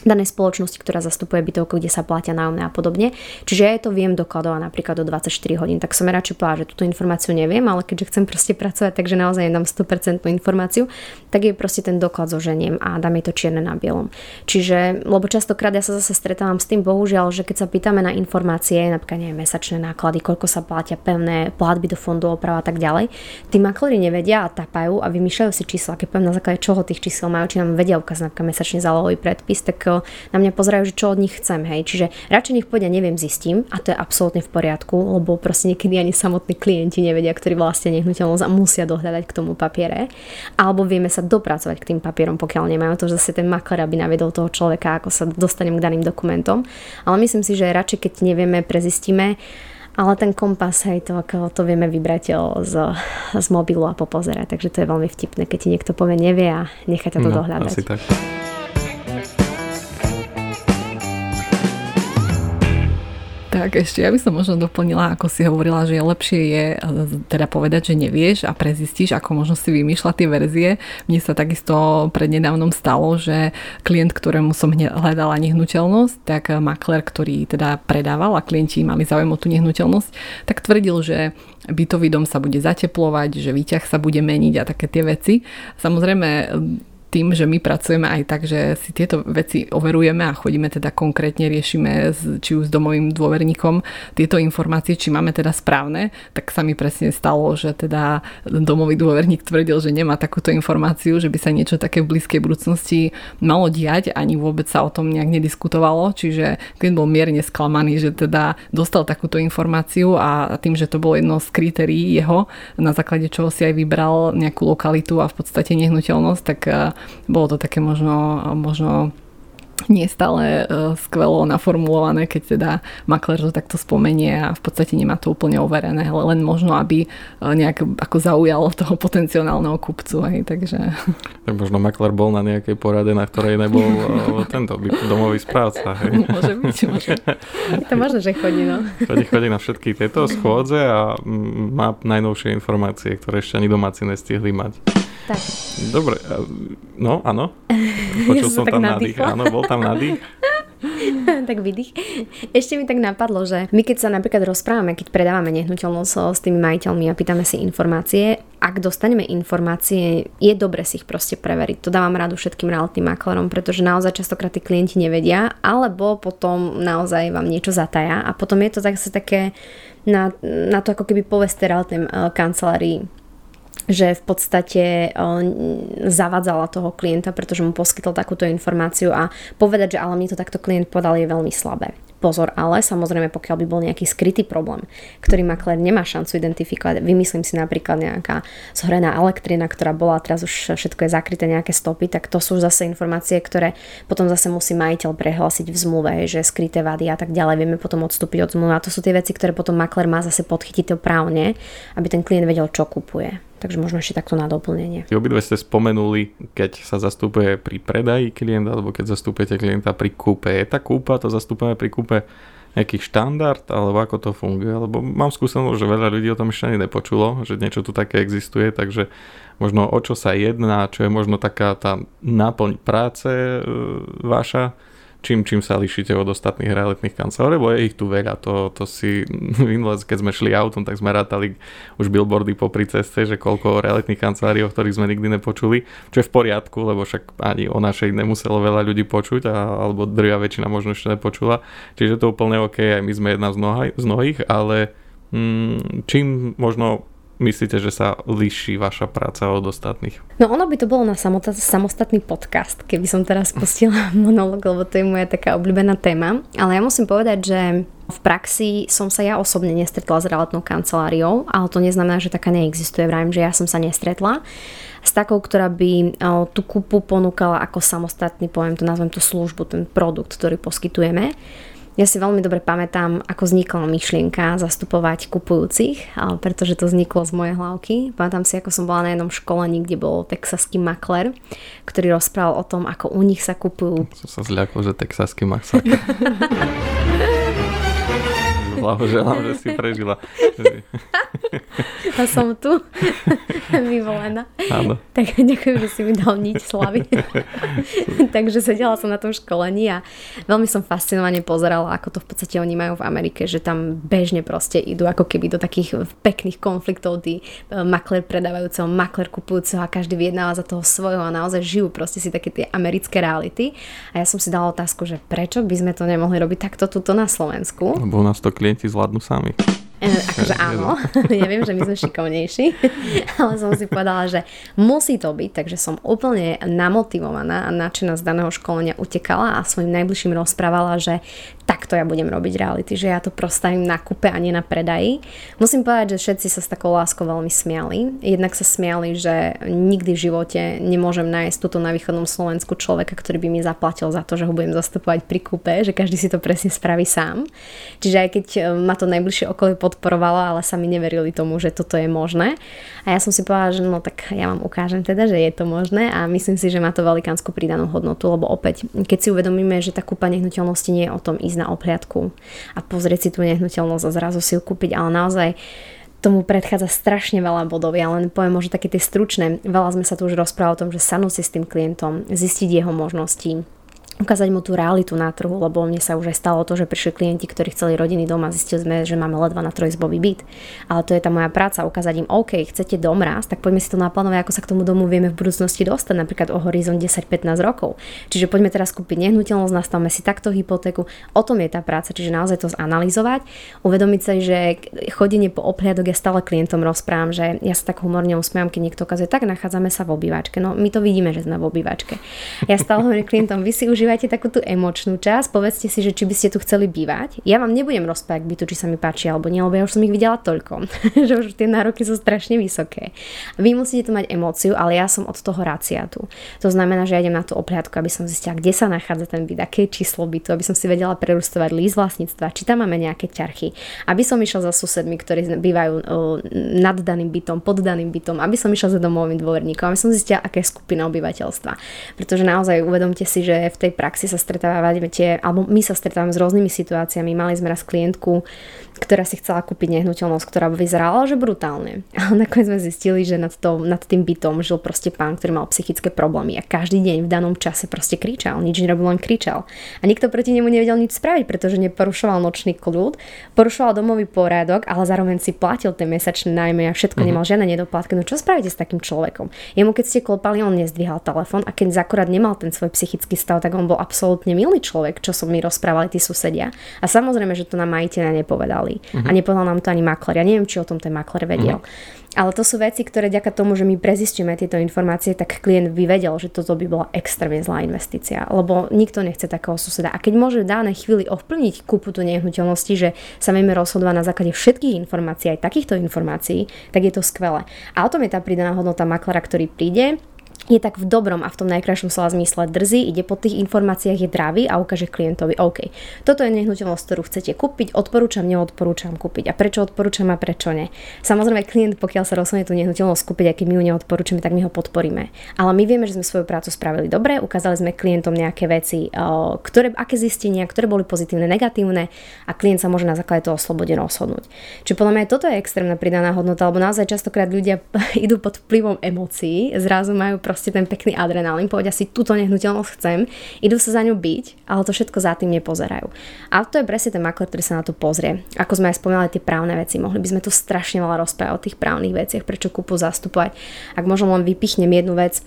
danej spoločnosti, ktorá zastupuje bytovku, kde sa platia nájomné a podobne. Čiže ja to viem dokladovať napríklad do 24 hodín, tak som radšej povedala, že túto informáciu neviem, ale keďže chcem proste pracovať, takže naozaj dám 100% informáciu, tak je proste ten doklad zoženiem a dám jej to čierne na bielom. Čiže, lebo častokrát ja sa zase stretávam s tým, bohužiaľ, že keď sa pýtame na informácie, napríklad neviem, mesačné náklady, koľko sa platia pevné platby do fondu oprava a tak ďalej, tí makleri nevedia a tapajú a vymýšľajú si čísla, keď poviem na základe čoho tých čísel majú, či nám vedia ukázať napríklad mesačne zálohový predpis, tak na mňa pozerajú, že čo od nich chcem, hej. Čiže radšej nech povedia, neviem, zistím a to je absolútne v poriadku, lebo proste niekedy ani samotní klienti nevedia, ktorí vlastne nehnuteľnosť a musia dohľadať k tomu papiere. Alebo vieme sa dopracovať k tým papierom, pokiaľ nemajú to, že zase ten makler, aby navedol toho človeka, ako sa dostanem k daným dokumentom. Ale myslím si, že radšej, keď nevieme, prezistíme, ale ten kompas, hej, to, ako to vieme vybrať z, z mobilu a popozerať, takže to je veľmi vtipné, keď ti niekto povie nevie a nechá ťa to no, dohľadať. Asi tak. Tak ešte, ja by som možno doplnila, ako si hovorila, že lepšie je e, teda povedať, že nevieš a prezistíš, ako možno si vymýšľať tie verzie. Mne sa takisto prednedávnom stalo, že klient, ktorému som hľadala nehnuteľnosť, tak makler, ktorý teda predával a klienti mali záujem o tú nehnuteľnosť, tak tvrdil, že bytový dom sa bude zateplovať, že výťah sa bude meniť a také tie veci. Samozrejme, tým, že my pracujeme aj tak, že si tieto veci overujeme a chodíme teda konkrétne, riešime s, či už s domovým dôverníkom tieto informácie, či máme teda správne, tak sa mi presne stalo, že teda domový dôverník tvrdil, že nemá takúto informáciu, že by sa niečo také v blízkej budúcnosti malo diať, ani vôbec sa o tom nejak nediskutovalo, čiže klient bol mierne sklamaný, že teda dostal takúto informáciu a tým, že to bolo jedno z kritérií jeho, na základe čoho si aj vybral nejakú lokalitu a v podstate nehnuteľnosť, tak bolo to také možno, možno nie stále uh, skvelo naformulované, keď teda makler to takto spomenie a v podstate nemá to úplne overené, ale len možno, aby uh, nejak ako zaujalo toho potenciálneho kupcu. Hej, takže... Tak možno makler bol na nejakej porade, na ktorej nebol uh, tento domový správca. Hej. Môže byť, môže. Je to možno, že chodí, no. Chodí, chodí na všetky tieto schôdze a má najnovšie informácie, ktoré ešte ani domáci nestihli mať. Tak. Dobre, no áno. Počul ja som tam nádych. Áno, bol tam nádych. tak vydých. Ešte mi tak napadlo, že my keď sa napríklad rozprávame, keď predávame nehnuteľnosť s tými majiteľmi a pýtame si informácie, ak dostaneme informácie, je dobre si ich proste preveriť. To dávam radu všetkým realitným maklerom, pretože naozaj častokrát tí klienti nevedia, alebo potom naozaj vám niečo zataja a potom je to zase také na, na to ako keby poveste realitným uh, kancelárii že v podstate zavadzala toho klienta, pretože mu poskytol takúto informáciu a povedať, že ale mi to takto klient podal je veľmi slabé. Pozor, ale samozrejme, pokiaľ by bol nejaký skrytý problém, ktorý makler nemá šancu identifikovať, vymyslím si napríklad nejaká zhorená elektrina, ktorá bola, teraz už všetko je zakryté, nejaké stopy, tak to sú zase informácie, ktoré potom zase musí majiteľ prehlásiť v zmluve, že skryté vady a tak ďalej, vieme potom odstúpiť od zmluvy. A to sú tie veci, ktoré potom makler má zase podchytiť právne, aby ten klient vedel, čo kupuje. Takže možno ešte takto na doplnenie. Obidve ste spomenuli, keď sa zastupuje pri predaji klienta alebo keď zastupujete klienta pri kúpe. Je tá kúpa, to zastupujeme pri kúpe nejaký štandard, alebo ako to funguje, lebo mám skúsenosť, že veľa ľudí o tom ešte ani nepočulo, že niečo tu také existuje, takže možno o čo sa jedná, čo je možno taká tá náplň práce e, vaša, čím, čím sa lišíte od ostatných realitných kancelárov, lebo je ich tu veľa. To, to si keď sme šli autom, tak sme rátali už billboardy popri ceste, že koľko realitných kancelárií, o ktorých sme nikdy nepočuli, čo je v poriadku, lebo však ani o našej nemuselo veľa ľudí počuť, a, alebo drvia väčšina možno ešte nepočula. Čiže to úplne OK, aj my sme jedna z, mnoha, z mnohých, ale mm, čím možno myslíte, že sa líši vaša práca od ostatných? No ono by to bolo na samostatný podcast, keby som teraz pustila monolog, lebo to je moja taká obľúbená téma. Ale ja musím povedať, že v praxi som sa ja osobne nestretla s realitnou kanceláriou, ale to neznamená, že taká neexistuje. Vravím, že ja som sa nestretla s takou, ktorá by tú kúpu ponúkala ako samostatný, poviem to, nazvem to službu, ten produkt, ktorý poskytujeme. Ja si veľmi dobre pamätám, ako vznikla myšlienka zastupovať kupujúcich, pretože to vzniklo z mojej hlavky. Pamätám si, ako som bola na jednom školení, kde bol texaský makler, ktorý rozprával o tom, ako u nich sa kupujú. Som sa zľakol, že texaský makler. Blahoželám, že si prežila. a som tu vyvolená. Áno. Tak ďakujem, že si mi dal niť slavy. Takže sedela som na tom školení a veľmi som fascinovane pozerala, ako to v podstate oni majú v Amerike, že tam bežne proste idú ako keby do takých pekných konfliktov, tí e, makler predávajúceho, makler kupujúceho a každý vyjednáva za toho svojho a naozaj žijú proste si také tie americké reality. A ja som si dala otázku, že prečo by sme to nemohli robiť takto tuto na Slovensku? Lebo u nás to klienti zvládnu sami. E, akože áno, ja viem, že my sme šikovnejší, ale som si povedala, že musí to byť, takže som úplne namotivovaná a nadšená z daného školenia utekala a svojim najbližším rozprávala, že takto ja budem robiť reality, že ja to prostavím na kúpe a nie na predaji. Musím povedať, že všetci sa s takou láskou veľmi smiali. Jednak sa smiali, že nikdy v živote nemôžem nájsť tuto na východnom Slovensku človeka, ktorý by mi zaplatil za to, že ho budem zastupovať pri kúpe, že každý si to presne spraví sám. Čiže aj keď e, ma to najbližšie okolie podporovalo, ale sami neverili tomu, že toto je možné. A ja som si povedala, že no tak ja vám ukážem teda, že je to možné a myslím si, že má to velikánsku pridanú hodnotu, lebo opäť, keď si uvedomíme, že tá kúpa nehnuteľnosti nie je o tom ísť ísť na obhliadku a pozrieť si tú nehnuteľnosť a zrazu si ju kúpiť, ale naozaj tomu predchádza strašne veľa bodov. Ja len poviem možno také tie stručné. Veľa sme sa tu už rozprávali o tom, že sadnúť si s tým klientom, zistiť jeho možnosti, ukázať mu tú realitu na trhu, lebo mne sa už aj stalo to, že prišli klienti, ktorí chceli rodiny doma, zistili sme, že máme ledva na trojizbový byt. Ale to je tá moja práca, ukázať im, OK, chcete dom raz, tak poďme si to naplánovať, ako sa k tomu domu vieme v budúcnosti dostať, napríklad o horizont 10-15 rokov. Čiže poďme teraz kúpiť nehnuteľnosť, nastavme si takto hypotéku. O tom je tá práca, čiže naozaj to zanalizovať, uvedomiť sa, že chodenie po obhliadok ja stále klientom rozprávam, že ja sa tak humorne usmievam, keď niekto ukazuje, tak nachádzame sa v obývačke. No my to vidíme, že sme v obývačke. Ja stále hovorím klientom, vy si už užívajte takú tú emočnú časť, povedzte si, že či by ste tu chceli bývať. Ja vám nebudem rozprávať bytu, či sa mi páči alebo nie, lebo ja už som ich videla toľko, že už tie nároky sú strašne vysoké. Vy musíte tu mať emóciu, ale ja som od toho racia tu. To znamená, že ja idem na tú obhľadku, aby som zistila, kde sa nachádza ten byt, aké číslo bytu, aby som si vedela prerustovať líst vlastníctva, či tam máme nejaké ťarchy, aby som išla za susedmi, ktorí bývajú nad daným bytom, pod daným bytom, aby som išla za domovým dôverníkom, aby som zistila, aké je skupina obyvateľstva. Pretože naozaj uvedomte si, že v tej praxi sa stretávame tie, alebo my sa stretávame s rôznymi situáciami. Mali sme raz klientku, ktorá si chcela kúpiť nehnuteľnosť, ktorá vyzerala, že brutálne. Ale nakoniec sme zistili, že nad, to, nad tým bytom žil proste pán, ktorý mal psychické problémy a každý deň v danom čase proste kričal, nič nerobil, len kričal. A nikto proti nemu nevedel nič spraviť, pretože neporušoval nočný kľud, porušoval domový poriadok, ale zároveň si platil tie mesačné nájmy a všetko, mm-hmm. nemal žiadne nedoplatky. No čo spravíte s takým človekom? Jemu keď ste klopali, on nezdvíhal telefón a keď akorát nemal ten svoj psychický stav, tak on bol absolútne milý človek, čo som mi rozprávali tí susedia. A samozrejme, že to nám majiteľa nepovedali. Uh-huh. A nepovedal nám to ani makler. Ja neviem, či o tom ten makler vedel. Uh-huh. Ale to sú veci, ktoré ďaká tomu, že my prezistíme tieto informácie, tak klient by vedel, že toto by bola extrémne zlá investícia, lebo nikto nechce takého suseda. A keď môže v danej chvíli ovplyvniť kúpu tu nehnuteľnosti, že sa vieme rozhodovať na základe všetkých informácií, aj takýchto informácií, tak je to skvelé. A o tom je tá pridaná hodnota maklera, ktorý príde, je tak v dobrom a v tom najkrajšom slova zmysle drzí, ide po tých informáciách, je dravý a ukáže klientovi, OK, toto je nehnuteľnosť, ktorú chcete kúpiť, odporúčam, neodporúčam kúpiť. A prečo odporúčam a prečo nie? Samozrejme, klient, pokiaľ sa rozhodne tú nehnuteľnosť kúpiť, aj keď my ju neodporúčame, tak my ho podporíme. Ale my vieme, že sme svoju prácu spravili dobre, ukázali sme klientom nejaké veci, ktoré, aké zistenia, ktoré boli pozitívne, negatívne a klient sa môže na základe toho slobodne rozhodnúť. Čiže podľa mňa toto je extrémna pridaná hodnota, lebo naozaj častokrát ľudia idú pod vplyvom emócií, zrazu majú proste ten pekný adrenalín, povedia si, túto nehnuteľnosť chcem, idú sa za ňu byť, ale to všetko za tým nepozerajú. A to je presne ten makler, ktorý sa na to pozrie. Ako sme aj spomínali tie právne veci, mohli by sme tu strašne veľa rozprávať o tých právnych veciach, prečo kúpu zastupovať. Ak možno len vypichnem jednu vec,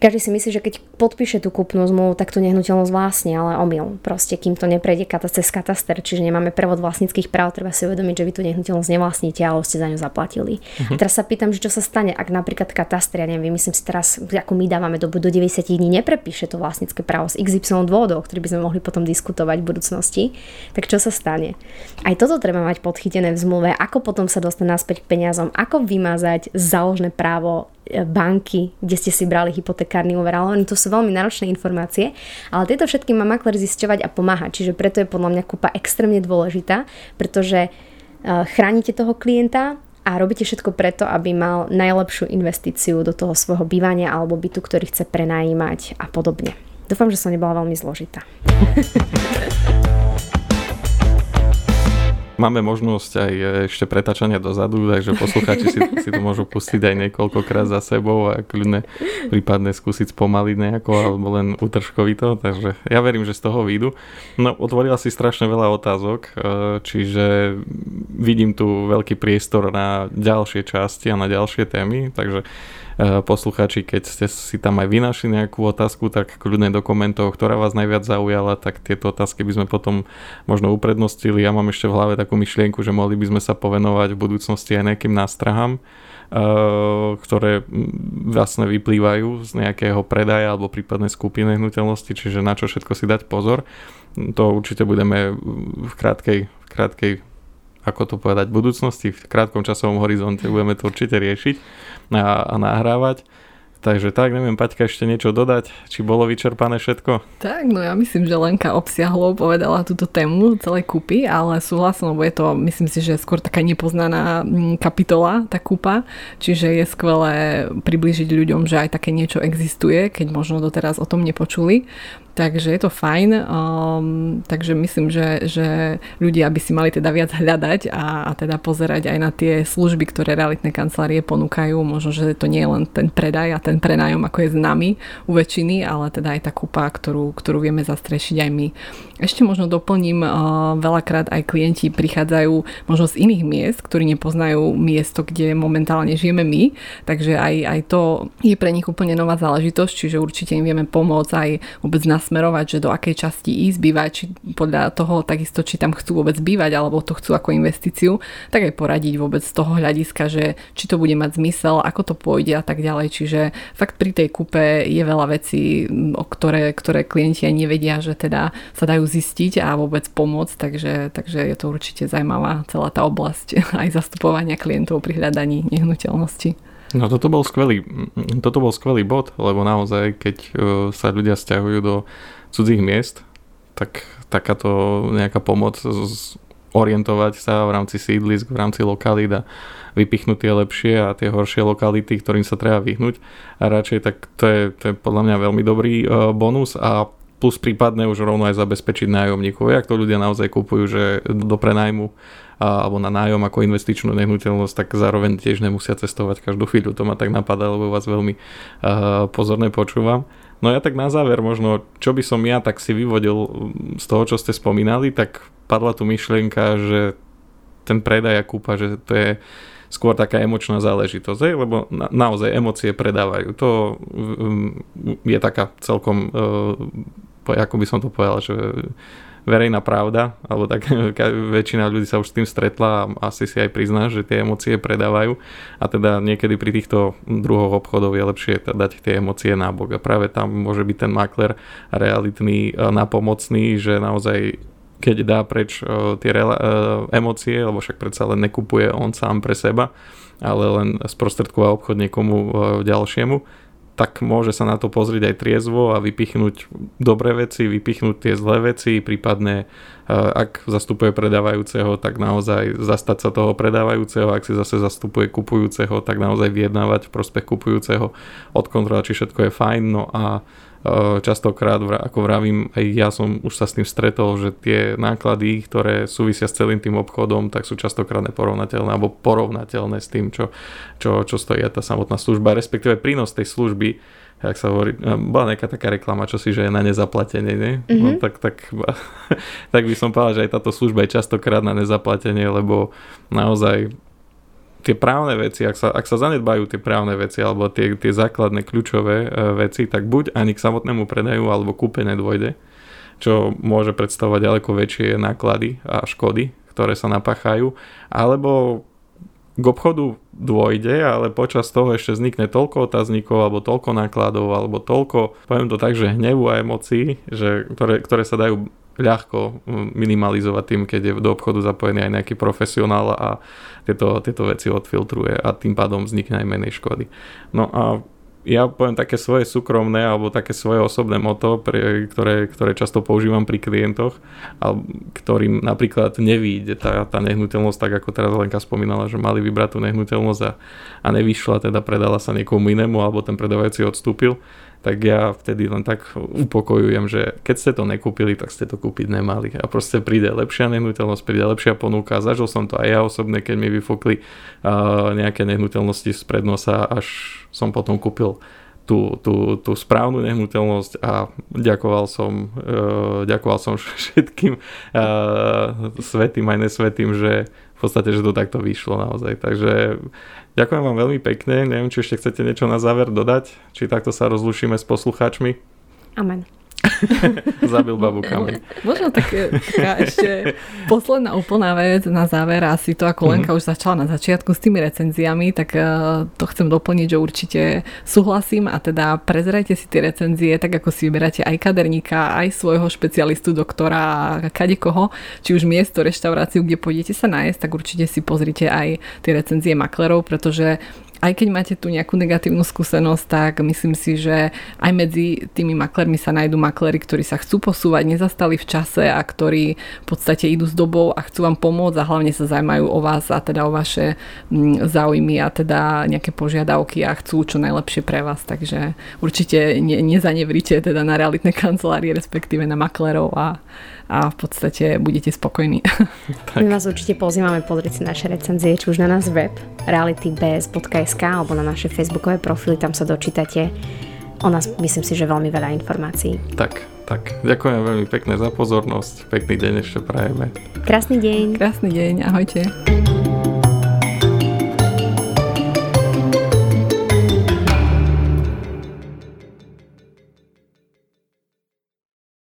každý si myslí, že keď podpíše tú kúpnu zmluvu, tak tú nehnuteľnosť vlastne, ale omyl. Proste, kým to neprejde cez kataster, čiže nemáme prevod vlastníckých práv, treba si uvedomiť, že vy tú nehnuteľnosť nevlastníte, ale ste za ňu zaplatili. Uh-huh. teraz sa pýtam, že čo sa stane, ak napríklad kataster, ja neviem, myslím si teraz, ako my dávame dobu do 90 dní, neprepíše to vlastnícke právo z XY dôvodov, ktorý by sme mohli potom diskutovať v budúcnosti, tak čo sa stane? Aj toto treba mať podchytené v zmluve, ako potom sa dostať naspäť k peniazom, ako vymazať záložné právo banky, kde ste si brali hypotekárny úver, ale to sú veľmi náročné informácie, ale tieto všetky má makler zisťovať a pomáhať, čiže preto je podľa mňa kúpa extrémne dôležitá, pretože e, chránite toho klienta a robíte všetko preto, aby mal najlepšiu investíciu do toho svojho bývania alebo bytu, ktorý chce prenajímať a podobne. Dúfam, že som nebola veľmi zložitá. máme možnosť aj ešte pretačania dozadu, takže poslucháči si, si to môžu pustiť aj niekoľkokrát za sebou a kľudne prípadne skúsiť spomaliť nejako alebo len utržkovito, takže ja verím, že z toho výjdu. No, otvorila si strašne veľa otázok, e, čiže vidím tu veľký priestor na ďalšie časti a na ďalšie témy, takže posluchači, keď ste si tam aj vy našli nejakú otázku, tak kľudne do komentov, ktorá vás najviac zaujala, tak tieto otázky by sme potom možno uprednostili. Ja mám ešte v hlave takú myšlienku, že mohli by sme sa povenovať v budúcnosti aj nejakým nástrahám, eh, ktoré vlastne vyplývajú z nejakého predaja alebo prípadne skupiny nehnuteľnosti, čiže na čo všetko si dať pozor. To určite budeme v krátkej, v krátkej ako to povedať, budúcnosti, v krátkom časovom horizonte budeme to určite riešiť a, a nahrávať. Takže tak, neviem, Paťka, ešte niečo dodať? Či bolo vyčerpané všetko? Tak, no ja myslím, že Lenka obsiahlo povedala túto tému celej kúpy, ale súhlasím, lebo je to, myslím si, že skôr taká nepoznaná mm, kapitola, tá kúpa, čiže je skvelé priblížiť ľuďom, že aj také niečo existuje, keď možno doteraz o tom nepočuli. Takže je to fajn, um, takže myslím, že, že ľudia by si mali teda viac hľadať a, a teda pozerať aj na tie služby, ktoré realitné kancelárie ponúkajú. Možno, že to nie je len ten predaj a ten prenájom, ako je s nami u väčšiny, ale teda aj tá kúpa, ktorú, ktorú vieme zastrešiť aj my. Ešte možno doplním, uh, veľakrát aj klienti prichádzajú možno z iných miest, ktorí nepoznajú miesto, kde momentálne žijeme my, takže aj, aj to je pre nich úplne nová záležitosť, čiže určite im vieme pomôcť aj vôbec nás smerovať, že do akej časti ísť bývať, či podľa toho takisto, či tam chcú vôbec bývať, alebo to chcú ako investíciu, tak aj poradiť vôbec z toho hľadiska, že či to bude mať zmysel, ako to pôjde a tak ďalej. Čiže fakt pri tej kúpe je veľa vecí, o ktoré, ktoré klienti aj nevedia, že teda sa dajú zistiť a vôbec pomôcť, takže, takže je to určite zaujímavá celá tá oblasť aj zastupovania klientov pri hľadaní nehnuteľnosti. No toto bol skvelý, toto bol skvelý bod, lebo naozaj, keď uh, sa ľudia stiahujú do cudzích miest, tak takáto nejaká pomoc orientovať sa v rámci sídlisk, v rámci lokalít a vypichnúť tie lepšie a tie horšie lokality, ktorým sa treba vyhnúť. A radšej tak to je, to je podľa mňa veľmi dobrý uh, bonus a plus prípadne už rovno aj zabezpečiť nájomníkov. Jak to ľudia naozaj kupujú, že do prenajmu alebo na nájom ako investičnú nehnuteľnosť, tak zároveň tiež nemusia cestovať každú chvíľu. To ma tak napadá, lebo vás veľmi uh, pozorne počúvam. No ja tak na záver možno, čo by som ja tak si vyvodil z toho, čo ste spomínali, tak padla tu myšlienka, že ten predaj a kúpa, že to je skôr taká emočná záležitosť, lebo na, naozaj emócie predávajú. To um, je taká celkom, uh, ako by som to povedal, že verejná pravda, alebo tak väčšina ľudí sa už s tým stretla a asi si aj prizná, že tie emócie predávajú. A teda niekedy pri týchto druhoch obchodov je lepšie dať tie emócie nábok a práve tam môže byť ten makler realitný, napomocný, že naozaj keď dá preč tie emócie, lebo však predsa len nekupuje on sám pre seba, ale len sprostredková obchod niekomu ďalšiemu, tak môže sa na to pozrieť aj triezvo a vypichnúť dobré veci, vypichnúť tie zlé veci, prípadne e, ak zastupuje predávajúceho, tak naozaj zastať sa toho predávajúceho, ak si zase zastupuje kupujúceho, tak naozaj vyjednávať v prospech kupujúceho, odkontrolovať, či všetko je fajn, no a častokrát, ako vravím, aj ja som už sa s tým stretol, že tie náklady, ktoré súvisia s celým tým obchodom, tak sú častokrát neporovnateľné alebo porovnateľné s tým, čo, čo, čo stojí tá samotná služba, respektíve prínos tej služby, jak sa hovorí, eh, bola nejaká taká reklama, čo si, že je na nezaplatenie, nie? Mm-hmm. No, tak, tak, tak by som povedal, že aj táto služba je častokrát na nezaplatenie, lebo naozaj tie právne veci, ak sa, ak sa zanedbajú tie právne veci alebo tie, tie základné kľúčové e, veci, tak buď ani k samotnému predaju alebo kúpe nedôjde, čo môže predstavovať ďaleko väčšie náklady a škody, ktoré sa napáchajú, alebo k obchodu dôjde, ale počas toho ešte vznikne toľko otáznikov, alebo toľko nákladov, alebo toľko, poviem to tak, že hnevu a emócií, že, ktoré, ktoré sa dajú ľahko minimalizovať tým, keď je do obchodu zapojený aj nejaký profesionál a tieto, tieto veci odfiltruje a tým pádom vznikne aj menej škody. No a ja poviem také svoje súkromné alebo také svoje osobné moto, pre, ktoré, ktoré často používam pri klientoch, a ktorým napríklad nevíde tá, tá nehnuteľnosť, tak ako teraz Lenka spomínala, že mali vybrať tú nehnuteľnosť a, a nevyšla, teda predala sa niekomu inému alebo ten predávajúci odstúpil, tak ja vtedy len tak upokojujem, že keď ste to nekúpili, tak ste to kúpiť nemali. A proste príde lepšia nehnuteľnosť, príde lepšia ponuka. Zažil som to aj ja osobne, keď mi vyfokli uh, nejaké nehnuteľnosti z prednosa, až som potom kúpil tú, tú, tú správnu nehnuteľnosť a ďakoval som, uh, ďakoval som všetkým uh, svetým aj nesvetým, že v podstate, že to takto vyšlo naozaj. Takže Ďakujem vám veľmi pekne. Neviem, či ešte chcete niečo na záver dodať, či takto sa rozlušíme s poslucháčmi. Amen. Zabil babu kameň. Možno tak, taká ešte posledná úplná vec na záver, asi to ako Lenka mm-hmm. už začala na začiatku s tými recenziami, tak uh, to chcem doplniť, že určite súhlasím a teda prezerajte si tie recenzie, tak ako si vyberáte aj kaderníka, aj svojho špecialistu, doktora, kade koho, či už miesto, reštauráciu, kde pôjdete sa nájsť, tak určite si pozrite aj tie recenzie maklerov, pretože aj keď máte tu nejakú negatívnu skúsenosť, tak myslím si, že aj medzi tými maklermi sa nájdú maklery, ktorí sa chcú posúvať, nezastali v čase a ktorí v podstate idú s dobou a chcú vám pomôcť a hlavne sa zaujímajú o vás a teda o vaše mm, záujmy a teda nejaké požiadavky a chcú čo najlepšie pre vás. Takže určite ne, nezanevrite teda na realitné kancelárie, respektíve na maklerov a, a v podstate budete spokojní. My vás určite pozývame pozrieť si naše recenzie, či už na nás web realitybs.sk alebo na naše facebookové profily, tam sa dočítate o nás myslím si, že veľmi veľa informácií. Tak, tak. Ďakujem veľmi pekne za pozornosť. Pekný deň ešte prajeme. Krásny deň. Krásny deň, ahojte.